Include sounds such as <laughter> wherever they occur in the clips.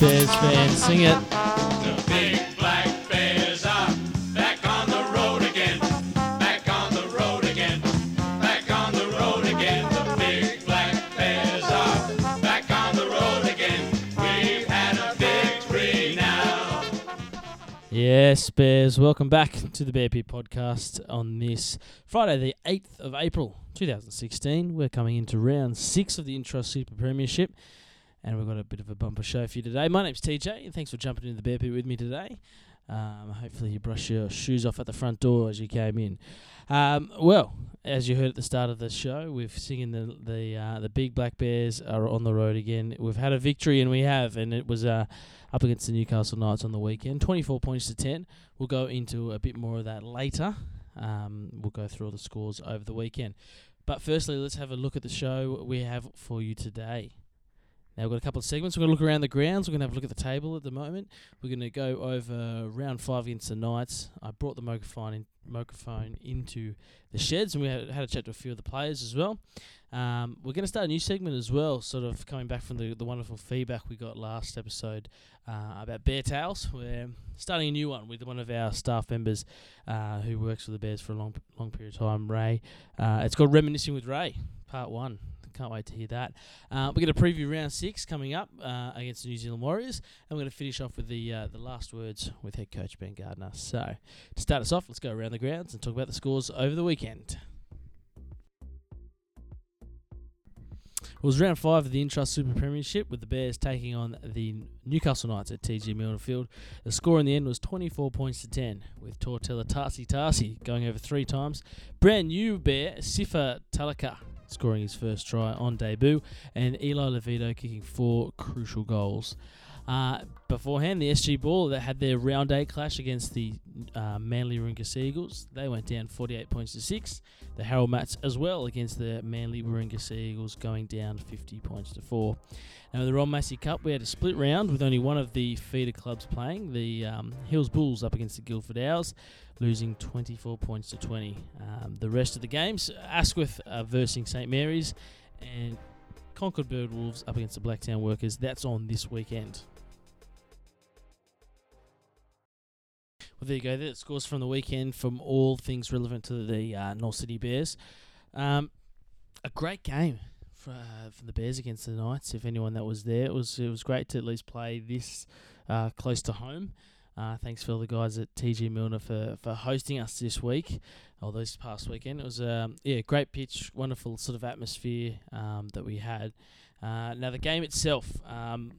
Bears fans. Sing it. The big black bears are back on the road again. Back on the road again. Back on the road again. The big black bears are back on the road again. We've had a victory now. Yes, Bears. Welcome back to the Bear Pit podcast on this Friday, the 8th of April, 2016. We're coming into round six of the Intrust Super Premiership, and we've got a bit of a bumper show for you today. My name's TJ, and thanks for jumping into the Bear Pit with me today. Um, hopefully, you brush your shoes off at the front door as you came in. Um, well, as you heard at the start of the show, we've singing the the uh, the big black bears are on the road again. We've had a victory, and we have, and it was uh, up against the Newcastle Knights on the weekend, twenty four points to ten. We'll go into a bit more of that later. Um, we'll go through all the scores over the weekend, but firstly, let's have a look at the show we have for you today. Now we've got a couple of segments. We're going to look around the grounds. We're going to have a look at the table at the moment. We're going to go over round five against the Knights. I brought the microphone in, microphone into the sheds, and we had, had a chat to a few of the players as well. Um, we're going to start a new segment as well, sort of coming back from the, the wonderful feedback we got last episode uh, about bear tails. We're starting a new one with one of our staff members uh, who works for the Bears for a long long period of time, Ray. Uh, it's called Reminiscing with Ray, Part One. Can't wait to hear that. Uh, we're going to preview round six coming up uh, against the New Zealand Warriors, and we're going to finish off with the uh, the last words with head coach Ben Gardner. So, to start us off, let's go around the grounds and talk about the scores over the weekend. It was round five of the Intrust Super Premiership with the Bears taking on the Newcastle Knights at TG Milner Field. The score in the end was 24 points to 10, with Tortella Tarsi Tarsi going over three times. Brand new Bear, Sifa Talakai, scoring his first try on debut, and Eli Levito kicking four crucial goals. Uh, beforehand, the SG Ball that had their round eight clash against the uh, Manly Warringah Seagulls, they went down 48 points to six. The Harold Mats as well against the Manly Warringah Seagulls, going down 50 points to four. Now, the Ron Massey Cup, we had a split round with only one of the feeder clubs playing. The um, Hills Bulls up against the Guildford Owls, losing 24 points to 20. Um, the rest of the games, Asquith uh, versing St Mary's, and Concord Burwood Wolves up against the Blacktown Workers. That's on this weekend. Well, there you go. That scores from the weekend from all things relevant to the uh, North Sydney Bears. Um, a great game for, uh, for the Bears against the Knights. If anyone that was there, it was it was great to at least play this uh, close to home. Uh, thanks for the guys at TG Milner for, for hosting us this week, or this past weekend. It was um, yeah, great pitch, wonderful sort of atmosphere um, that we had. Uh, now the game itself, um,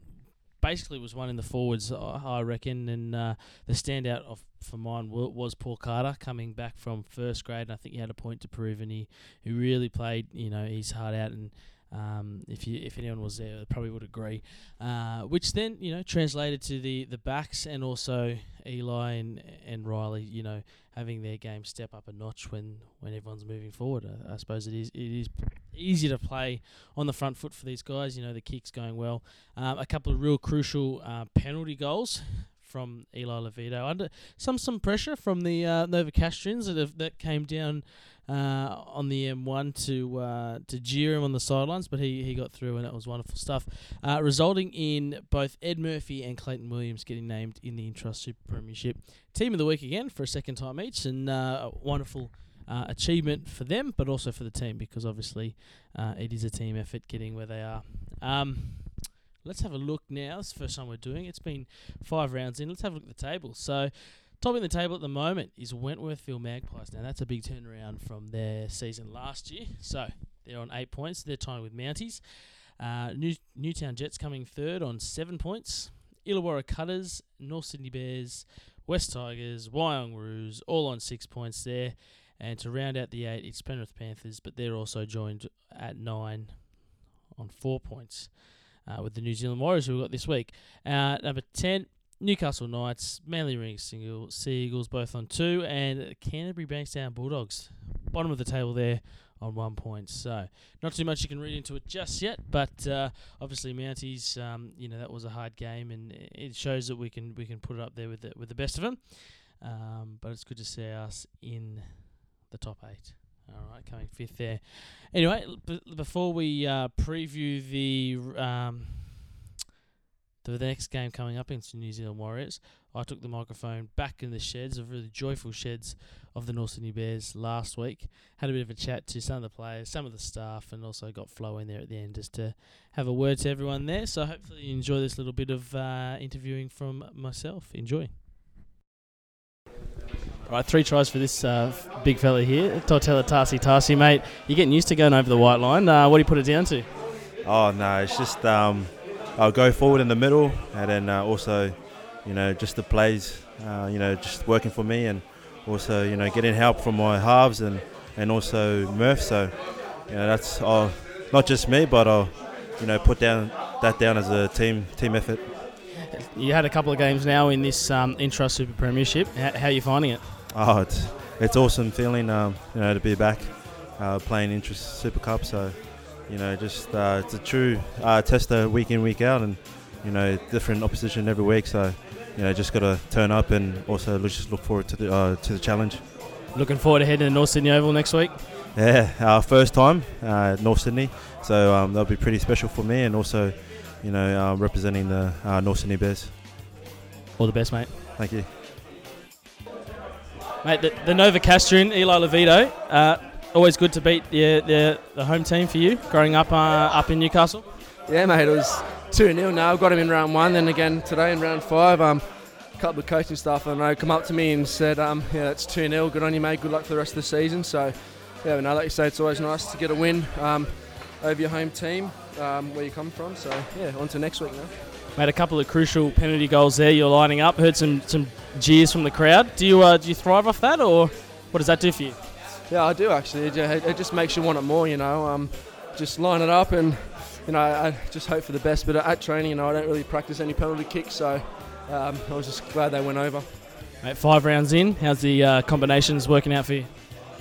basically was one in the forwards, I reckon, and uh, the standout of for mine was Paul Carter coming back from first grade. And I think he had a point to prove, and he, he really played, you know, his heart out. And um, if you if anyone was there, they probably would agree. Uh, which then you know translated to the, the backs and also Eli and and Riley, you know, having their game step up a notch when, when everyone's moving forward. I, I suppose it is it is easier to play on the front foot for these guys. You know, the kicks going well. Um, a couple of real crucial uh, penalty goals from Eli Levito under some some pressure from the uh, that have, that came down uh, on the M1 to uh, to jeer him on the sidelines, but he, he got through and that was wonderful stuff, uh, resulting in both Ed Murphy and Clayton Williams getting named in the Intrust Super Premiership Team of the Week again for a second time each, and uh, a wonderful. Uh, achievement for them, but also for the team because obviously uh, it is a team effort getting where they are. Um, let's have a look now. It's the first time we're doing it. It's been five rounds in. Let's have a look at the table. So, topping the table at the moment is Wentworthville Magpies. Now, that's a big turnaround from their season last year. So, they're on eight points. They're tying with Mounties. Uh, New Newtown Jets coming third on seven points. Illawarra Cutters, North Sydney Bears, West Tigers, Wyong Roos, all on six points there. And to round out the eight, it's Penrith Panthers, but they're also joined at nine on four points uh, with the New Zealand Warriors who we got this week. Uh, number 10, Newcastle Knights, Manly Warringah, Seagulls both on two, and Canterbury Bankstown Bulldogs, bottom of the table there on one point. So not too much you can read into it just yet, but uh, obviously Mounties, um, you know that was a hard game, and it shows that we can we can put it up there with the, with the best of them. Um, but it's good to see us in the top eight. All right, coming fifth there. Anyway, b- before we uh, preview the um, the next game coming up against the New Zealand Warriors. I took the microphone back in the sheds, of really joyful sheds of the North Sydney Bears last week. Had a bit of a chat to some of the players, some of the staff, and also got Flo in there at the end just to have a word to everyone there. So hopefully you enjoy this little bit of uh, interviewing from myself. Enjoy. Right, three tries for this uh, big fella here, Tortella Tarsi Tarsi, mate. You're getting used to going over the white line. Uh, what do you put it down to? Oh no, it's just um, I'll go forward in the middle, and then uh, also, you know, just the plays, uh, you know, just working for me, and also, you know, getting help from my halves and and also Murph. So, you know, that's all, not just me, but I'll, you know, put down that down as a team team effort. You had a couple of games now in this um, Intrust Super Premiership. How, how are you finding it? Oh, it's it's awesome feeling, um, you know, to be back uh, playing Intrust Super Cup. So, you know, just uh, it's a true uh, tester week in week out, and you know, different opposition every week. So, you know, just got to turn up and also just look forward to the uh, to the challenge. Looking forward to heading to North Sydney Oval next week. Yeah, our first time uh, North Sydney, so um, that'll be pretty special for me, and also, you know, uh, representing the uh, North Sydney Bears. All the best, mate. Thank you. Mate, the, the Novocastrian, Eli Levito. Always good to beat the, the the home team for you. Growing up uh, up in Newcastle. Yeah, mate, it was 2 0 now. I've got him in round one, then again today in round five. Um, a couple of coaching staff I know come up to me and said, um, Yeah, it's 2 0. Good on you, mate. Good luck for the rest of the season. So, yeah, know, like you say, it's always nice to get a win um, over your home team um, where you come from. So, yeah, on to next week now. Made a couple of crucial penalty goals there. You're lining up. Heard some some jeers from the crowd. Do you uh, do you thrive off that, or what does that do for you? Yeah, I do actually. It, it just makes you want it more, you know. Um, just line it up and, you know, I just hope for the best. But at training, you know, I don't really practice any penalty kicks, so um, I was just glad they went over. Mate, five rounds in. How's the uh, combinations working out for you?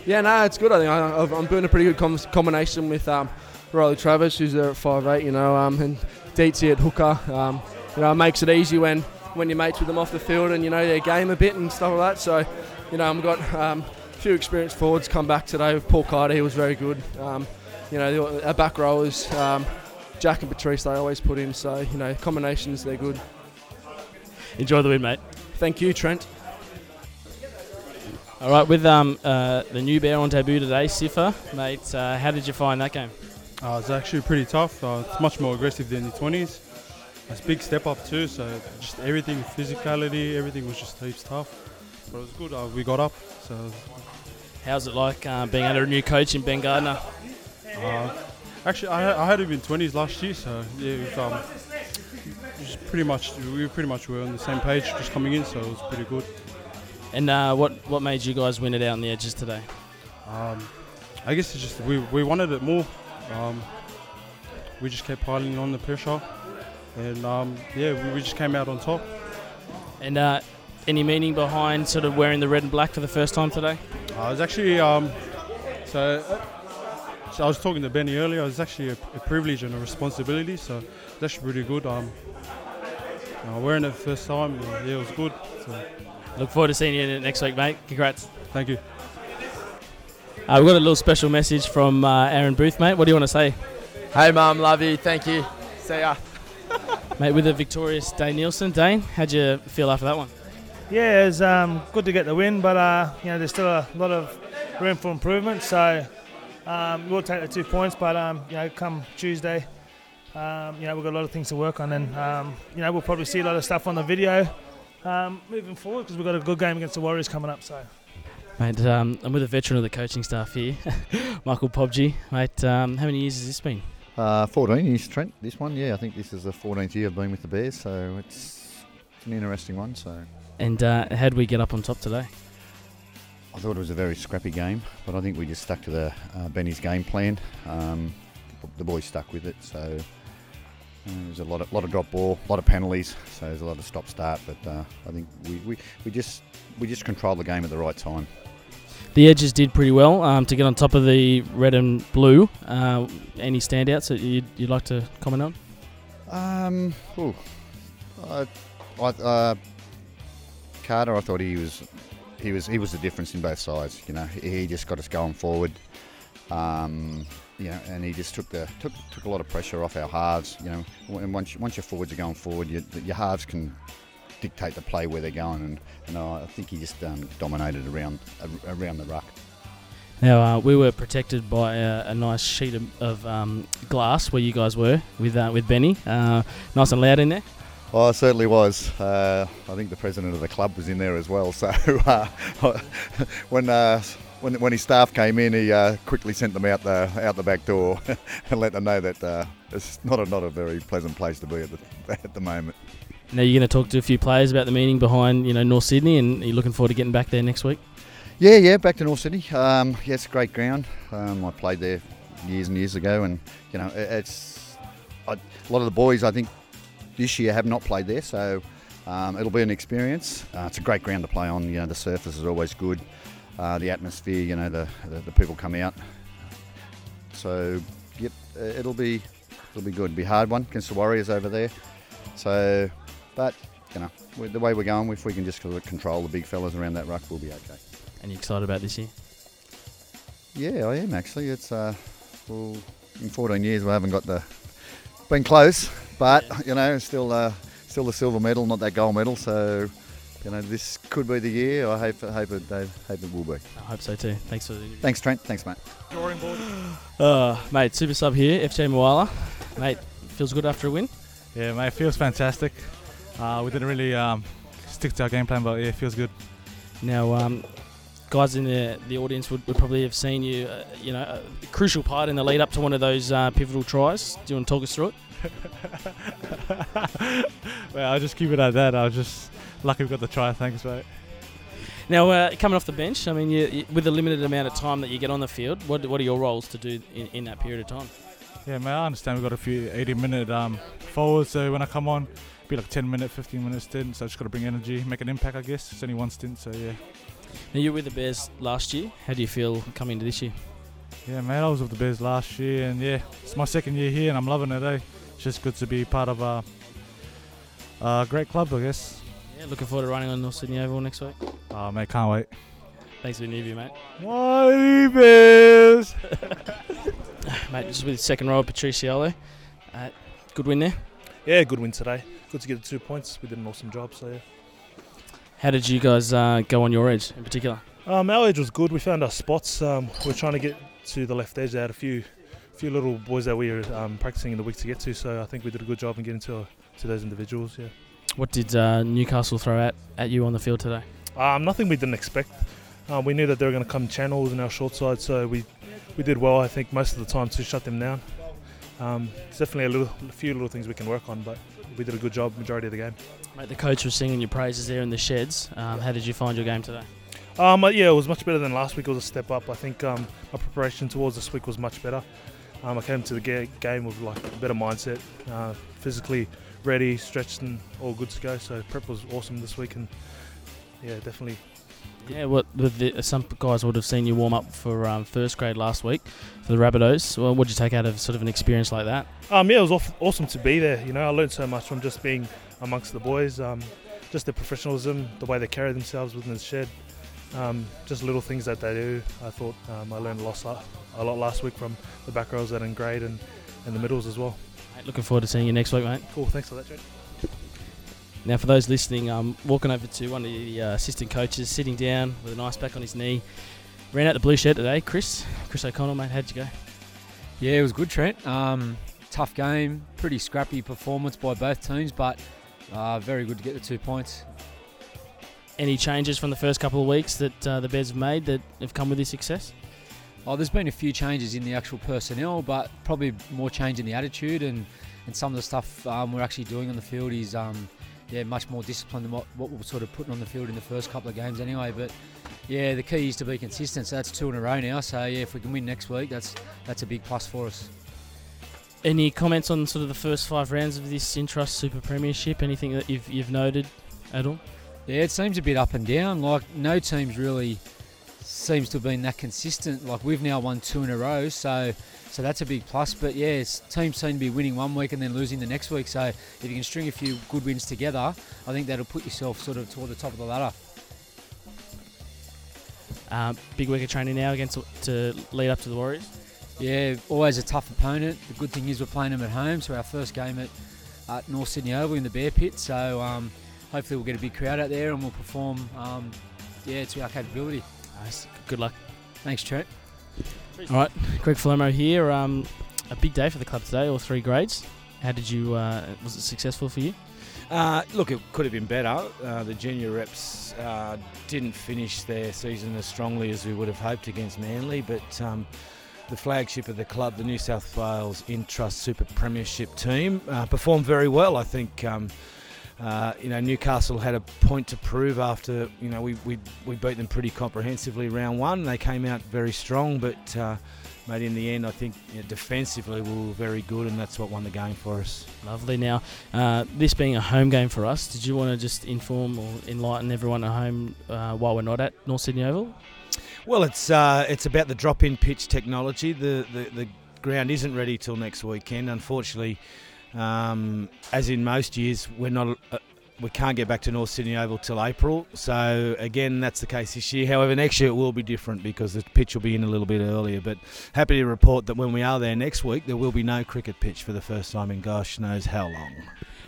Yeah, no, it's good. I think I, I'm doing a pretty good com- combination with um, Riley Travis, who's there at 5'8", you know, um, and Dietzy at hooker. Um, you know, it makes it easy when, when you're mates with them off the field and you know their game a bit and stuff like that. So, you know, I've got um, few experienced forwards come back today with Paul Carter. He was very good. Um, you know, our back rowers, um, Jack and Patrice, they always put in. So, you know, combinations, they're good. Enjoy the win, mate. Thank you, Trent. All right, with um uh, the new bear on debut today, Sifa, mate. Uh, how did you find that game? Uh, it's actually pretty tough. Uh, it's much more aggressive than the 20s. It's a big step up too. So just everything, physicality, everything was just heaps tough. But it was good. Uh, we got up. So How's it like uh, being under a new coach in Ben Gardner? uh, actually, I, I had him in 20s last year. So yeah, was, um, just pretty much we were pretty much were on the same page just coming in. So it was pretty good. And uh, what what made you guys win it out on the edges today? Um, I guess it's just we, we wanted it more. Um, we just kept piling on the pressure, and um, yeah, we, we just came out on top. And uh, any meaning behind sort of wearing the red and black for the first time today? It was actually um, so, uh, so I was talking to Benny earlier. It was actually a, a privilege and a responsibility. So it's actually pretty good. Um, uh, wearing it the first time, uh, yeah, it was good. So Look forward to seeing you in it next week, mate. Congrats. thank you. Uh, we've got a little special message from uh, Aaron Booth, mate. What do you want to say, Hey, Mum, love you. Thank you. See ya. mate? With a victorious Dane Nielsen, Dane, how'd you feel after that one? Yeah, it's um, good to get the win, but uh, you know there's still a lot of room for improvement. So um, we'll take the two points, but um, you know come Tuesday, um, you know we've got a lot of things to work on, and um, you know we'll probably see a lot of stuff on the video um, moving forward because we've got a good game against the Warriors coming up. So Mate, um, I'm with a veteran of the coaching staff here, <laughs> Michael Pobji. Mate, um, how many years has this been? Uh, 14 years, Trent. This one, yeah, I think this is the 14th year I've been with the Bears, so it's, it's an interesting one. So And uh, how did we get up on top today? I thought it was a very scrappy game, but I think we just stuck to the uh, Benny's game plan. Um, the boys stuck with it, so uh, there's a lot of lot of drop ball, a lot of penalties, so there's a lot of stop start. But uh, I think we, we, we just we just controlled the game at the right time. The edges did pretty well um, to get on top of the red and blue. Uh, any standouts that you'd, you'd like to comment on? Um, ooh, I, I, uh, Carter, I thought he was, he was, he was the difference in both sides. You know, he just got us going forward. Um, you know, and he just took the took took a lot of pressure off our halves. You know, and once once your forwards are going forward, you, your halves can dictate the play where they're going, and, and I think he just um, dominated around around the ruck. Now uh, we were protected by a, a nice sheet of, of um, glass where you guys were with uh, with Benny. Uh, nice and loud in there. Oh, it certainly was. Uh, I think the president of the club was in there as well. <laughs> So uh, <laughs> when, uh, when when his staff came in, he uh, quickly sent them out the out the back door <laughs> and let them know that uh, it's not a not a very pleasant place to be at the at the moment. Now you're going to talk to a few players about the meaning behind you know North Sydney, and are you looking forward to getting back there next week? Yeah, yeah, back to North Sydney. Um, yeah, it's a great ground. Um, I played there years and years ago, and you know, it, it's I, a lot of the boys. I think this year have not played there, so um, it'll be an experience. Uh, it's a great ground to play on. You know, the surface is always good. Uh, the atmosphere, you know, the, the, the people come out. So, yep, uh, it'll be it'll be good. It'll be a hard one against the Warriors over there. So, but you know, the way we're going, if we can just control the big fellas around that ruck, we'll be okay. And you excited about this year? Yeah, I am actually. It's uh, well, in 14 years we haven't got the been close, but yeah. you know, still uh, still the silver medal, not that gold medal. So you know, this could be the year. I hope, hope it, I hope it will be. I hope so too. Thanks for the interview. Thanks, Trent. Thanks, mate. Drawing board. Uh, mate, super sub here, FJ Moala. Mate, feels good after a win. Yeah, mate, feels fantastic. Uh, we didn't really um, stick to our game plan, but yeah, it feels good. Now, um, guys in the the audience would, would probably have seen you, uh, you know, a crucial part in the lead up to one of those uh, pivotal tries. Do you want to talk us through it? <laughs> well, I'll just keep it at that. I was just lucky we got the try. Thanks, mate. Now, uh, coming off the bench, I mean, you, you, with the limited amount of time that you get on the field, what, what are your roles to do in, in that period of time? Yeah, man, I understand we've got a few 80 minute um, forwards, so when I come on, be like 10 minute, 15 minute stint, so I just got to bring energy, make an impact, I guess. It's only one stint, so yeah. Now you were with the Bears last year. How do you feel coming into this year? Yeah, man, I was with the Bears last year, and yeah, it's my second year here, and I'm loving it. Eh? It's just good to be part of a, a great club, I guess. Yeah, looking forward to running on North Sydney Oval next week. Oh, mate, can't wait. Thanks for the interview, mate. Mighty Bears! <laughs> <laughs> mate, just with second row of Patrice Siolo. Uh, good win there? Yeah, good win today. Good to get the two points. We did an awesome job, so yeah. How did you guys uh, go on your edge in particular? Um, our edge was good. We found our spots. Um, we are trying to get to the left edge. They had a few, few little boys that we were um, practicing in the week to get to. So I think we did a good job in getting to to those individuals. Yeah. What did uh, Newcastle throw at, at you on the field today? Um, nothing we didn't expect. Uh, we knew that they were going to come channels in our short side, so we we did well. I think most of the time to shut them down. Um, it's definitely a little, a few little things we can work on, but we did a good job majority of the game. Mate, the coach was singing your praises there in the sheds. Um, how did you find your game today? Um, uh, yeah, it was much better than last week. It was a step up. I think um, my preparation towards this week was much better. Um, I came to the ga- game with like a better mindset, uh, physically ready, stretched, and all good to go. So prep was awesome this week, and yeah, definitely yeah, what the, some guys would have seen you warm up for um, first grade last week for the Rabbitohs. Well, what did you take out of sort of an experience like that? Um, yeah, it was awesome to be there. You know, I learned so much from just being amongst the boys. Um, just their professionalism, the way they carry themselves within the shed, um, just little things that they do. I thought um, I learned a lot, a lot last week from the back rows that in grade and, and the middles as well. Mate, looking forward to seeing you next week, mate. Cool, thanks for that, Jed. Now, for those listening, I'm walking over to one of the uh, assistant coaches, sitting down with a nice back on his knee. Ran out the blue shirt today, Chris. Chris O'Connell, mate, how'd you go? Yeah, it was good, Trent. Um, tough game, pretty scrappy performance by both teams, but uh, very good to get the two points. Any changes from the first couple of weeks that uh, the Bears have made that have come with this success? Oh, there's been a few changes in the actual personnel, but probably more change in the attitude and, and some of the stuff um, we're actually doing on the field is um, yeah, much more disciplined than what, what we are sort of putting on the field in the first couple of games anyway. But yeah, the key is to be consistent. So that's two in a row now. So yeah, if we can win next week, that's that's a big plus for us. Any comments on sort of the first five rounds of this Intrust Super Premiership? Anything that you've you've noted at all? Yeah, it seems a bit up and down. Like no teams really seems to have been that consistent. Like we've now won two in a row, so so that's a big plus. But yeah, teams seem to be winning one week and then losing the next week. So if you can string a few good wins together, I think that'll put yourself sort of toward the top of the ladder. Um, big week of training now against to lead up to the Warriors. Yeah, always a tough opponent. The good thing is we're playing them at home, so our first game at, at North Sydney Oval in the Bear Pit. So um, hopefully we'll get a big crowd out there and we'll perform, um, yeah, to our capability. Nice. Good luck. Thanks, Trent. All right, Greg Florimo here. Um, a big day for the club today, all three grades. How did you? Uh, was it successful for you? Uh, look, it could have been better. Uh, the junior reps uh, didn't finish their season as strongly as we would have hoped against Manly, but um, the flagship of the club, the New South Wales Intrust Super Premiership team, uh, performed very well. I think. Um, uh, you know, Newcastle had a point to prove after you know we, we, we beat them pretty comprehensively round one. They came out very strong, but uh, mate, in the end, I think you know, defensively we were very good, and that's what won the game for us. Lovely. Now, uh, this being a home game for us, did you want to just inform or enlighten everyone at home uh, while we're not at North Sydney Oval? Well, it's uh, it's about the drop-in pitch technology. The, the the ground isn't ready till next weekend. Unfortunately, um, as in most years, we're not. Uh, we can't get back to North Sydney Oval till April. So again, that's the case this year. However, next year it will be different because the pitch will be in a little bit earlier. But happy to report that when we are there next week, there will be no cricket pitch for the first time in gosh knows how long.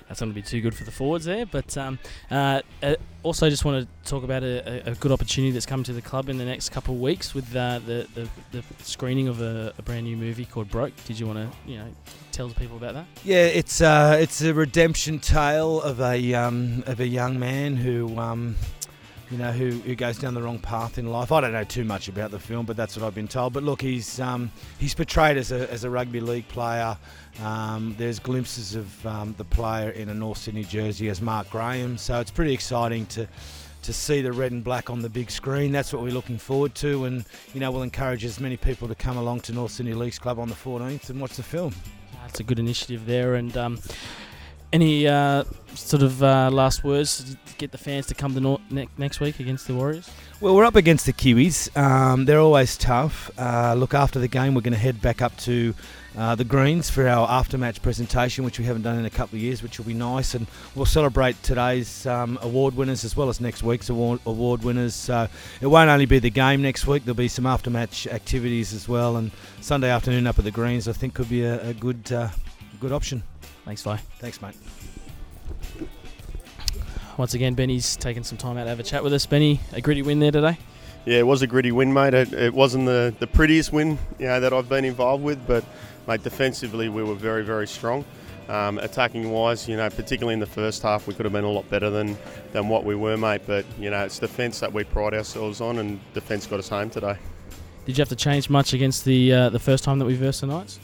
That's not going to be too good for the forwards there. But um, uh, uh, also, just want to talk about a, a, good opportunity that's come to the club in the next couple of weeks with uh, the, the, the screening of a, a, brand new movie called Broke. Did you want to, you know, tell the people about that? Yeah, it's uh, it's a redemption tale of a um, of a young man who. Um, you know, who, who goes down the wrong path in life. I don't know too much about the film, but that's what I've been told. But look, he's um, he's portrayed as a, as a rugby league player. Um, there's glimpses of um, the player in a North Sydney jersey as Mark Graham, so it's pretty exciting to to see the red and black on the big screen. That's what we're looking forward to, and you know, we'll encourage as many people to come along to North Sydney Leagues Club on the 14th and watch the film. That's a good initiative there, and. Any uh, sort of uh, last words to get the fans to come to ne- next week against the Warriors? Well, we're up against the Kiwis. Um, they're always tough. Uh, look, after the game, we're going to head back up to uh, the Greens for our after-match presentation, which we haven't done in a couple of years, which will be nice. And we'll celebrate today's um, award winners as well as next week's award, award winners. So it won't only be the game next week. There'll be some after-match activities as well. And Sunday afternoon up at the Greens, I think, could be a, a good, uh, good option. Thanks, Vi. Thanks, mate. Once again, Benny's taken some time out to have a chat with us. Benny, a gritty win there today. Yeah, it was a gritty win, mate. It, it wasn't the, the prettiest win, you know, that I've been involved with, but mate, defensively we were very, very strong. Um, attacking wise, you know, particularly in the first half, we could have been a lot better than, than what we were, mate. But you know, it's defence that we pride ourselves on, and defence got us home today. Did you have to change much against the uh, the first time that we versed the Knights?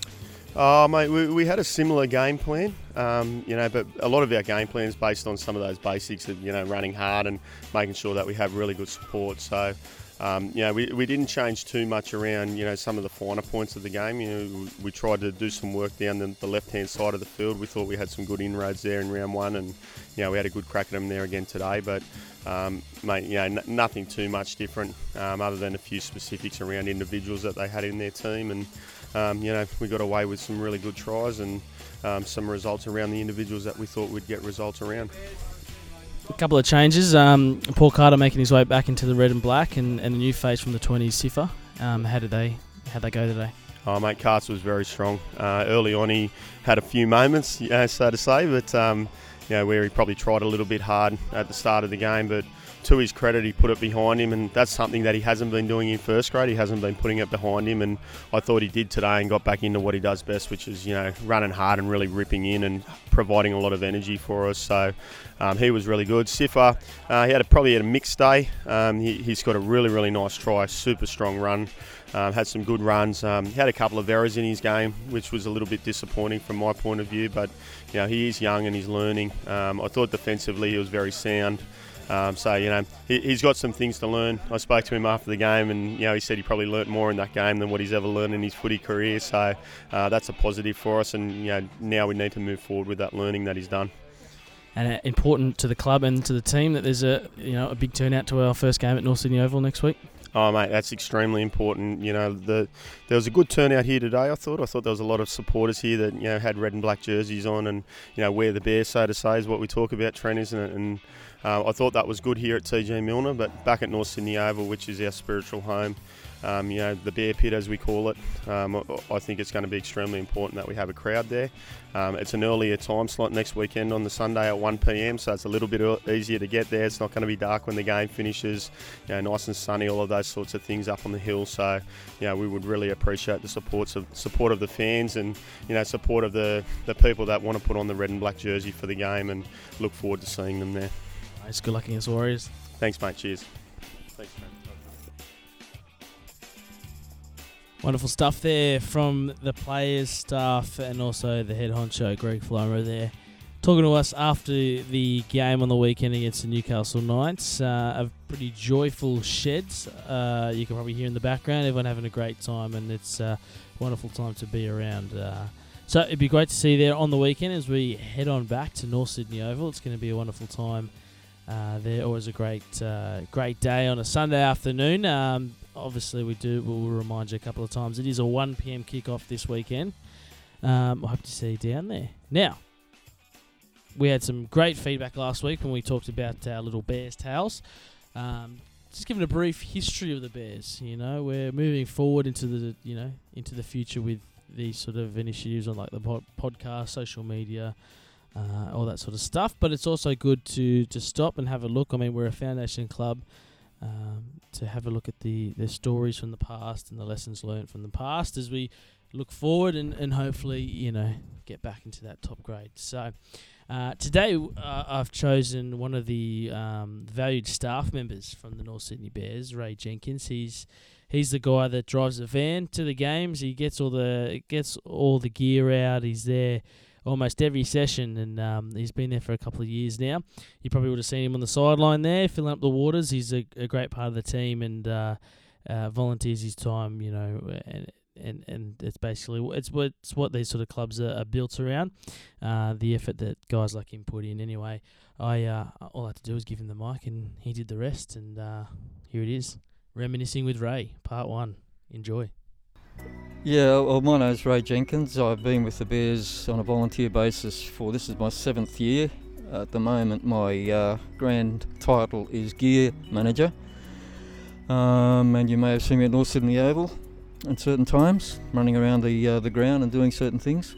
Oh, mate, we, we had a similar game plan, um, you know, but a lot of our game plan is based on some of those basics of, you know, running hard and making sure that we have really good support. So, um, you know, we, we didn't change too much around, you know, some of the finer points of the game. You know, we, we tried to do some work down the, the left-hand side of the field. We thought we had some good inroads there in round one and, you know, we had a good crack at them there again today. But, um, mate, you know, n- nothing too much different um, other than a few specifics around individuals that they had in their team and, um, you know, we got away with some really good tries and um, some results around the individuals that we thought would get results around. A couple of changes. Um, Paul Carter making his way back into the red and black, and, and a new face from the 20s, Sifa. Um, how did they how they go today? Oh, mate, Carter was very strong. Uh, early on, he had a few moments, you know, so to say, but um, you know, where he probably tried a little bit hard at the start of the game, but to his credit, he put it behind him, and that's something that he hasn't been doing in first grade. He hasn't been putting it behind him, and I thought he did today and got back into what he does best, which is you know running hard and really ripping in and providing a lot of energy for us. So um, he was really good. Sifa, uh, he had a, probably had a mixed day. Um, he, has got a really really nice try, super strong run. Um, had some good runs. Um, he had a couple of errors in his game, which was a little bit disappointing from my point of view. But you know he is young and he's learning. Um, I thought defensively he was very sound. Um, so you know he, has got some things to learn. I spoke to him after the game, and you know he said he probably learnt more in that game than what he's ever learned in his footy career. So uh, that's a positive for us, and you know now we need to move forward with that learning that he's done. And uh, important to the club and to the team that there's a you know a big turnout to our first game at North Sydney Oval next week. Oh mate, that's extremely important. You know, the there was a good turnout here today. I thought. I thought there was a lot of supporters here that you know had red and black jerseys on, and you know wear the bear, so to say, is what we talk about, Trent, isn't it? And uh, I thought that was good here at TG Milner, but back at North Sydney Oval, which is our spiritual home, Um, you know, the bear pit, as we call it. Um, I- I think it's going to be extremely important that we have a crowd there. Um, it's an earlier time slot next weekend on the Sunday at 1 p.m., so it's a little bit easier to get there. It's not going to be dark when the game finishes. You know, nice and sunny, all of those sorts of things up on the hill. So, you know, we would really appreciate the supports of support of the fans and you know support of the the people that want to put on the red and black jersey for the game, and look forward to seeing them there. Nice. Good luck against Warriors. Thanks, mate. Cheers. Thanks, mate. Wonderful stuff there from the players, staff, and also the head honcho, Greg Florimo, there. Talking to us after the game on the weekend against the Newcastle Knights. Uh, a pretty joyful sheds. Uh, you can probably hear in the background. Everyone having a great time, and it's a wonderful time to be around. Uh, so it'd be great to see you there on the weekend as we head on back to North Sydney Oval. It's going to be a wonderful time uh, there. Always a great, uh, great day on a Sunday afternoon. Um, obviously, we do. We'll remind you a couple of times. It is a 1 p.m. kickoff this weekend. Um, I hope to see you down there. Now, we had some great feedback last week when we talked about our little Bears tales. Um, just giving a brief history of the Bears. You know, we're moving forward into the you know into the future with these sort of initiatives on like the pod- podcast, social media, uh, all that sort of stuff. But it's also good to to stop and have a look. I mean, we're a foundation club. Um, to have a look at the, the stories from the past and the lessons learned from the past as we look forward and, and hopefully, you know, get back into that top grade. So, uh, today uh, I've chosen one of the um, valued staff members from the North Sydney Bears, Ray Jenkins. He's he's the guy that drives the van to the games. He gets all the gets all the gear out. He's there almost every session, and um, he's been there for a couple of years now. You probably would have seen him on the sideline there, filling up the waters. He's a, a great part of the team and uh, uh, volunteers his time, you know, and and and it's basically it's what it's what these sort of clubs are, are built around. Uh, the effort that guys like him put in. Anyway, I uh, all I had to do was give him the mic, and he did the rest. And uh, here it is, reminiscing with Ray, part one. Enjoy. Yeah, well, my name's Ray Jenkins. I've been with the Bears on a volunteer basis for this is my seventh year. At the moment, my uh, grand title is Gear Manager. Um, and you may have seen me at North Sydney Oval at certain times, running around the uh, the ground and doing certain things.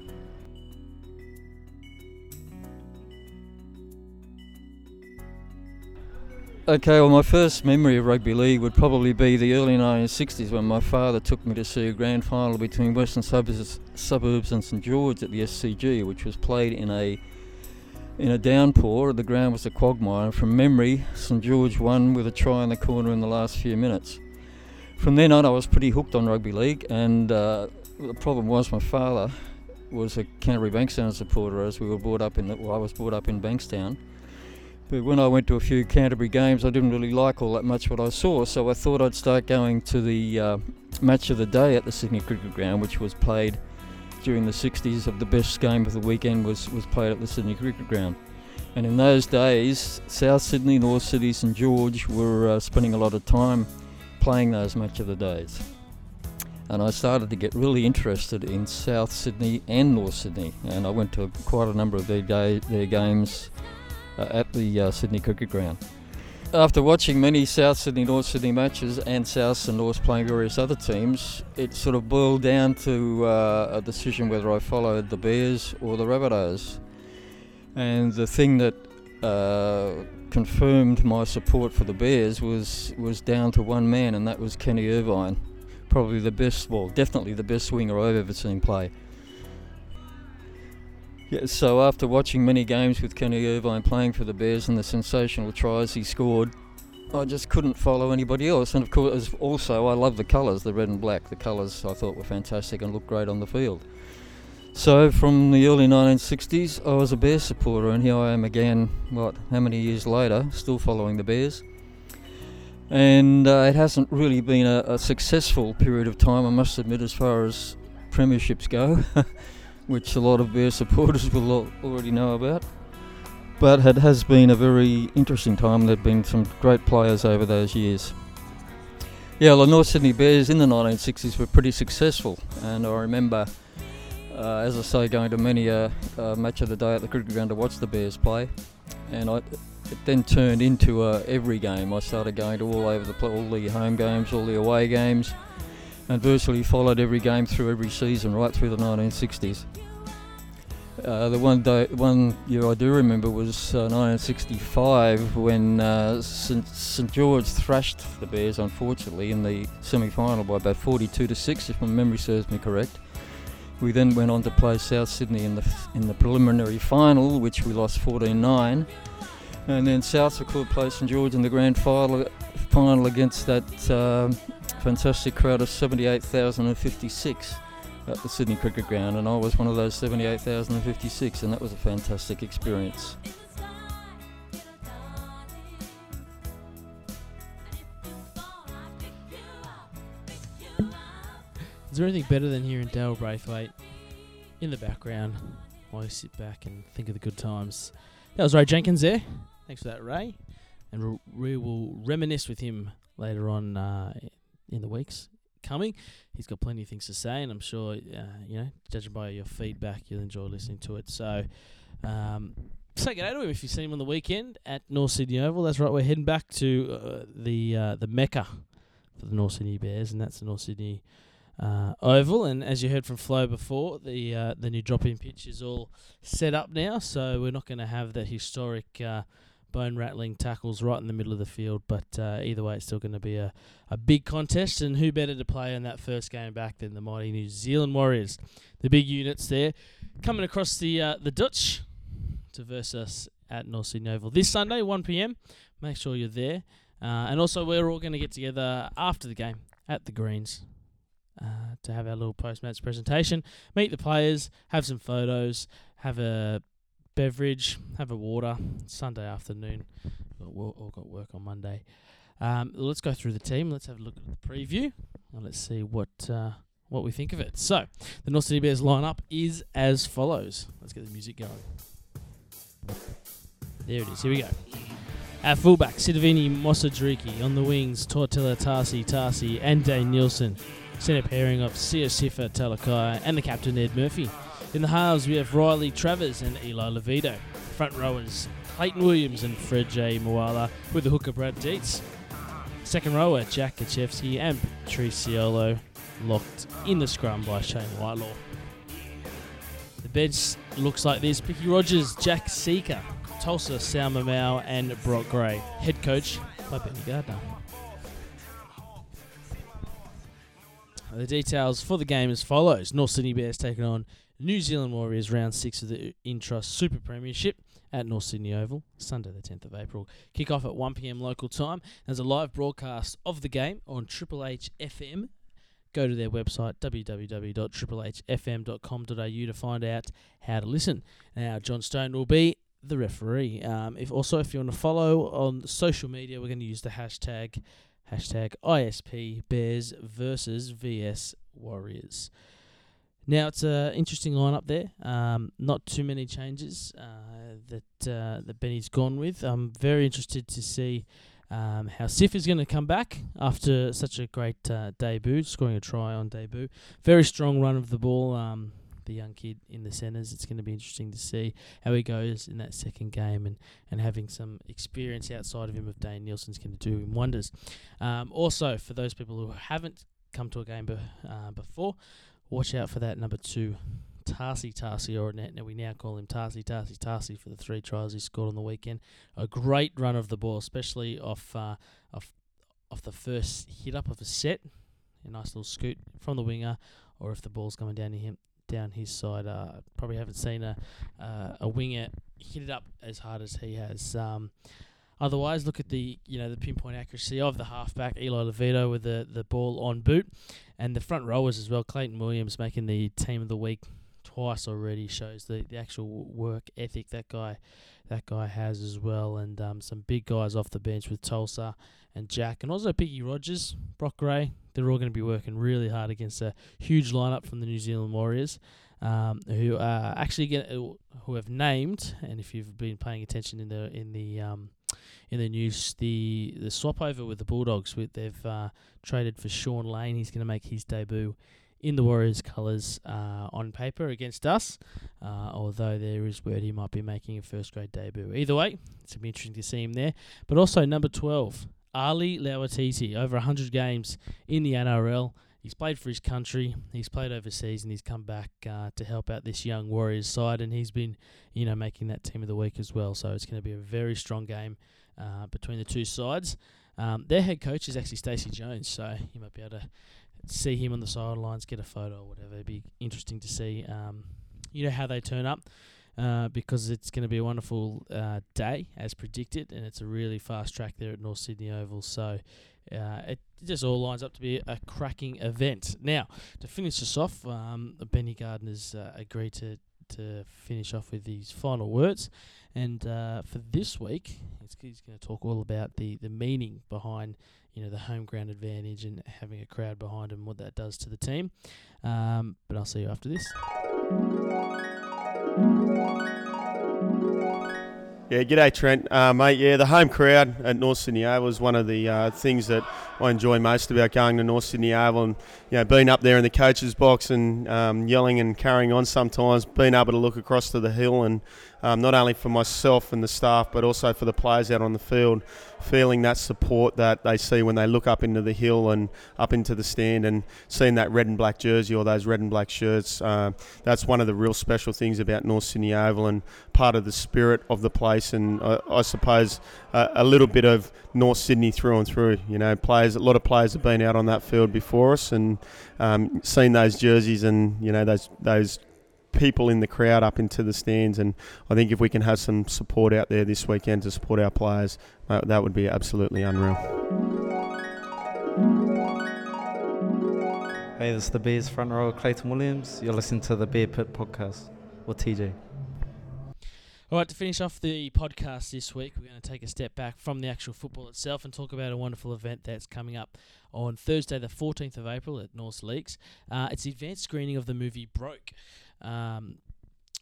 Okay, well, my first memory of rugby league would probably be the early 1960s when my father took me to see a grand final between Western Suburbs, Suburbs and St George at the SCG, which was played in a in a downpour. The ground was a quagmire. And from memory, St George won with a try in the corner in the last few minutes. From then on, I was pretty hooked on rugby league, and uh, the problem was my father was a Canterbury Bankstown supporter, as we were brought up in. The, well, I was brought up in Bankstown. But when I went to a few Canterbury games, I didn't really like all that much what I saw, so I thought I'd start going to the uh, match of the day at the Sydney Cricket Ground, which was played during the 60s. Of the best game of the weekend was, was played at the Sydney Cricket Ground. And in those days, South Sydney, North Sydney, St George were uh, spending a lot of time playing those much of the days. And I started to get really interested in South Sydney and North Sydney, and I went to quite a number of their, ga- their games uh, at the uh, Sydney Cricket Ground. After watching many South Sydney North Sydney matches and South and North playing various other teams, it sort of boiled down to uh, a decision whether I followed the Bears or the Rabbitohs. And the thing that uh, confirmed my support for the Bears was was down to one man, and that was Kenny Irvine, probably the best, well, definitely the best swinger I've ever seen play. Yeah, so after watching many games with Kenny Irvine playing for the Bears and the sensational tries he scored, I just couldn't follow anybody else. And of course, also I love the colours, the red and black. The colours I thought were fantastic and looked great on the field. So from the early 1960s, I was a Bears supporter, and here I am again. What? How many years later, still following the Bears? And uh, it hasn't really been a, a successful period of time, I must admit, as far as premierships go. <laughs> which a lot of Bears supporters <laughs> will already know about. But it has been a very interesting time. There have been some great players over those years. Yeah, the North Sydney Bears in the 1960s were pretty successful, and I remember, uh, as I say, going to many a uh, match of the day at the cricket ground to watch the Bears play. And I, it then turned into uh, every game. I started going to all over the all the home games, all the away games, and virtually followed every game through every season right through the 1960s. Uh, the one day, one year I do remember was uh, 1965 when uh, St, St George thrashed the Bears, unfortunately, in the semi-final by about 42 to six, if my memory serves me correct. We then went on to play South Sydney in the in the preliminary final, which we lost 14-9, and then South Club played St George in the grand final, final against that um, fantastic crowd of 78,056 at the Sydney Cricket Ground, and I was one of those 78,056, and that was a fantastic experience. Is there anything better than hearing Dale Braithwaite in the background while you sit back and think of the good times? That was Ray Jenkins there. Thanks for that, Ray. And we will reminisce with him later on uh, in the weeks coming. He's got plenty of things to say, and I'm sure, uh, you know, judging by your feedback, you'll enjoy listening to it. So, um, say good day to him if you see him on the weekend at North Sydney Oval. That's right, we're heading back to uh, the uh, the Mecca for the North Sydney Bears, and that's the North Sydney uh, Oval. And as you heard from Flo before, the uh, the new drop-in pitch is all set up now, so we're not going to have the historic uh, bone-rattling tackles right in the middle of the field. But uh, either way, it's still going to be a, a big contest, and who better to play in that first game back than the mighty New Zealand Warriors? The big units there coming across the uh, the Dutch to verse us at North Sydney Oval this Sunday, 1 p.m. Make sure you're there. Uh, and also, we're all going to get together after the game at the Greens uh, to have our little post match presentation, meet the players, have some photos, have a beverage, have a water. Sunday afternoon. All all got work on Monday. Um, let's go through the team. Let's have a look at the preview and let's see what uh, what we think of it. So, the North Sydney Bears lineup is as follows. Let's get the music going. There it is. Here we go. At fullback, Sidovini Mosadriki. On the wings, Tortilla Tarsi Tarsi and Dane Nielsen. Centre pairing of Sia Sifa Talakai and the captain Ed Murphy. In the halves, we have Riley Travers and Eli Levito. Front rowers, Clayton Williams and Fred J. Moala with the hooker Brad Dietz. Second rower, Jack Kachevsky and Patrice Siolo locked in the scrum by Shane Whitelaw. The bench looks like this Picky Rogers, Jack Seeker, Tulsa, Sal Mamau, and Brock Gray. Head coach by Benny Gardner. The details for the game as follows North Sydney Bears taking on New Zealand Warriors round six of the Intrust Super Premiership at North Sydney Oval, Sunday the 10th of April. Kick off at 1pm local time. There's a live broadcast of the game on Triple H FM. Go to their website www.triplehfm.com.au to find out how to listen. Now, John Stone will be the referee. Um, if also if you want to follow on social media, we're going to use the hashtag hashtag ISP Bears versus VS Warriors. Now it's an interesting lineup there. Um, not too many changes uh, that uh, that Benny's gone with. I'm very interested to see um, how Sif is going to come back after such a great uh, debut, scoring a try on debut. Very strong run of the ball. Um, the young kid in the centres. It's going to be interesting to see how he goes in that second game, and, and having some experience outside of him of Dane Nielsen's going to do him wonders. Um, also, for those people who haven't come to a game be, uh, before, watch out for that number two, Tarsi Tarsi or. Now we now call him Tarsi Tarsi Tarsi for the three tries he scored on the weekend. A great run of the ball, especially off uh, off off the first hit up of a set. A nice little scoot from the winger, or if the ball's coming down to him down his side. Uh, probably haven't seen a uh, a winger hit it up as hard as he has. Um, otherwise, look at the you know the pinpoint accuracy of the halfback Eli Levito with the the ball on boot, and the front rowers as well. Clayton Williams making the team of the week twice already shows the, the actual work ethic that guy that guy has as well, and um, some big guys off the bench with Tulsa and Jack, and also Piggy Rogers, Brock Gray. They're all going to be working really hard against a huge lineup from the New Zealand Warriors, um, who are actually get, who have named, and if you've been paying attention in the in the um, in the news, the the swap over with the Bulldogs, with they've uh, traded for Shaun Lane. He's going to make his debut in the Warriors' colours uh, on paper against us, uh, although there is word he might be making a first grade debut. Either way, it's going to be interesting to see him there. But also number 12, Ali Lauitiiti, over 100 games in the NRL. He's played for his country. He's played overseas, and he's come back uh, to help out this young Warriors side. And he's been, you know, making that team of the week as well. So it's going to be a very strong game uh, between the two sides. Um, their head coach is actually Stacey Jones, so you might be able to see him on the sidelines, get a photo or whatever. It'd be interesting to see, um, you know, how they turn up. Uh, because it's going to be a wonderful uh, day as predicted, and it's a really fast track there at North Sydney Oval. So uh, it just all lines up to be a cracking event. Now, to finish us off, um, Benny Gardner's uh, agreed to to finish off with these final words, and uh, for this week, he's, he's going to talk all about the the meaning behind you know the home ground advantage and having a crowd behind him, what that does to the team. Um, but I'll see you after this. Yeah, g'day Trent, uh, mate. Yeah, the home crowd at North Sydney Oval is one of the uh, things that I enjoy most about going to North Sydney Oval, and you know, being up there in the coach's box and um, yelling and carrying on. Sometimes being able to look across to the hill, and um, not only for myself and the staff, but also for the players out on the field, feeling that support that they see when they look up into the hill and up into the stand, and seeing that red and black jersey or those red and black shirts. Uh, that's one of the real special things about North Sydney Oval, and part of the spirit of the place, and I, I suppose uh, a little bit of North Sydney through and through. You know, players, a lot of players have been out on that field before us, and um, seen those jerseys and you know those those people in the crowd up into the stands. And I think if we can have some support out there this weekend to support our players, uh, that would be absolutely unreal. Hey, this is the Bears front row, Clayton Williams. You're listening to the Bear Pit podcast with TJ. All right, to finish off the podcast this week, we're going to take a step back from the actual football itself and talk about a wonderful event that's coming up on Thursday, the 14th of April at North Leagues. Uh, it's the advanced screening of the movie Broke. Um,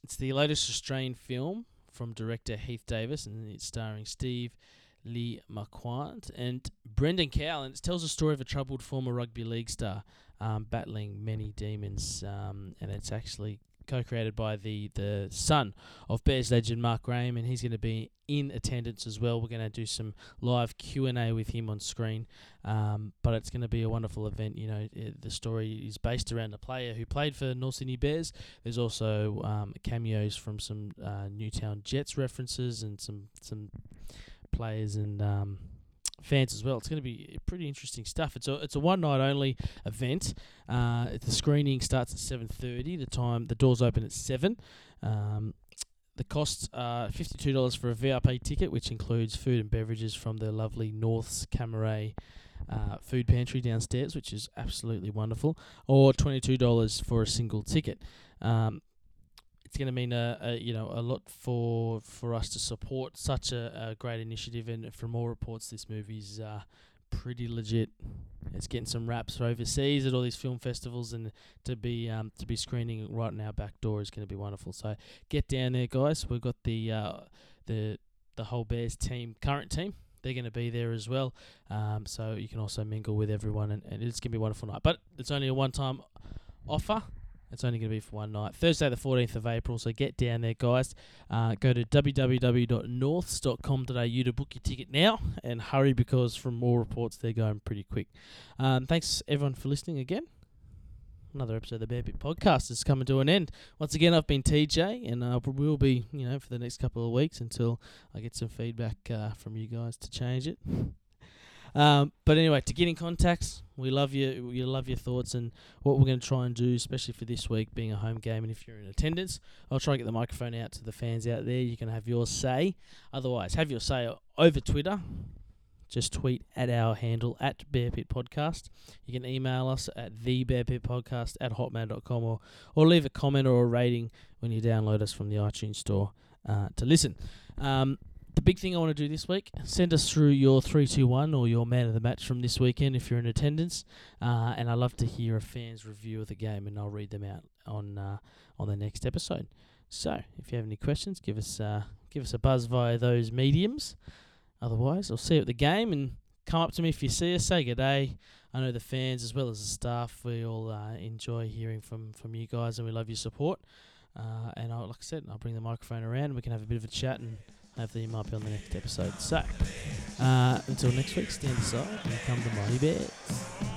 it's the latest Australian film from director Heath Davis, and it's starring Steve Le Marquand and Brendan Cowell. And it tells the story of a troubled former rugby league star um, battling many demons, um, and it's actually co-created by the the son of Bears legend Mark Graham, and he's going to be in attendance as well. We're going to do some live Q and A with him on screen, um, but it's going to be a wonderful event. You know, it, the story is based around a player who played for North Sydney Bears. There's also um, cameos from some uh, Newtown Jets references and some some players and um, fans as well. It's going to be pretty interesting stuff. It's a it's a one night only event. Uh, the screening starts at seven thirty. The time the doors open at seven. Um, the costs are fifty two dollars for a VIP ticket, which includes food and beverages from the lovely North's Cammeray. Uh, food pantry downstairs, which is absolutely wonderful, or twenty two dollars for a single ticket. Um, it's going to mean a, a you know a lot for for us to support such a, a great initiative. And from all reports, this movie's uh, pretty legit. It's getting some raps for overseas at all these film festivals, and to be um, to be screening right in our back door is going to be wonderful. So get down there, guys. We've got the uh, the the whole Bears team, current team. They're going to be there as well, um, so you can also mingle with everyone, and, and it's going to be a wonderful night. But it's only a one-time offer. It's only going to be for one night. Thursday, the 14th of April. So get down there, guys. Uh, go to www.norths.com.au to book your ticket now and hurry because from more reports, they're going pretty quick. Um, thanks, everyone, for listening again. Another episode of the Bear Pit Podcast is coming to an end. Once again, I've been TJ, and I uh, will be, you know, for the next couple of weeks until I get some feedback uh, from you guys to change it. <laughs> Um, but anyway, to get in contact, we love you. We love your thoughts and what we're going to try and do, especially for this week being a home game. And if you're in attendance, I'll try and get the microphone out to the fans out there. You can have your say. Otherwise, have your say over Twitter. Just tweet at our handle at Bear Pit Podcast. You can email us at the Bear Pit Podcast at hotmail.com or, or leave a comment or a rating when you download us from the iTunes store uh, to listen. Um, the big thing I want to do this week, send us through your 321 or your man of the match from this weekend if you're in attendance. Uh, and I love to hear a fan's review of the game, and I'll read them out on uh, on the next episode. So if you have any questions, give us uh, give us a buzz via those mediums. Otherwise, I'll see you at the game and come up to me if you see us. Say good day. I know the fans as well as the staff. We all uh, enjoy hearing from from you guys, and we love your support. Uh, and I'll, like I said, I'll bring the microphone around. and We can have a bit of a chat and. Hopefully, you might be on the next episode. So, uh, until next week, stand aside and come to Mighty Bears.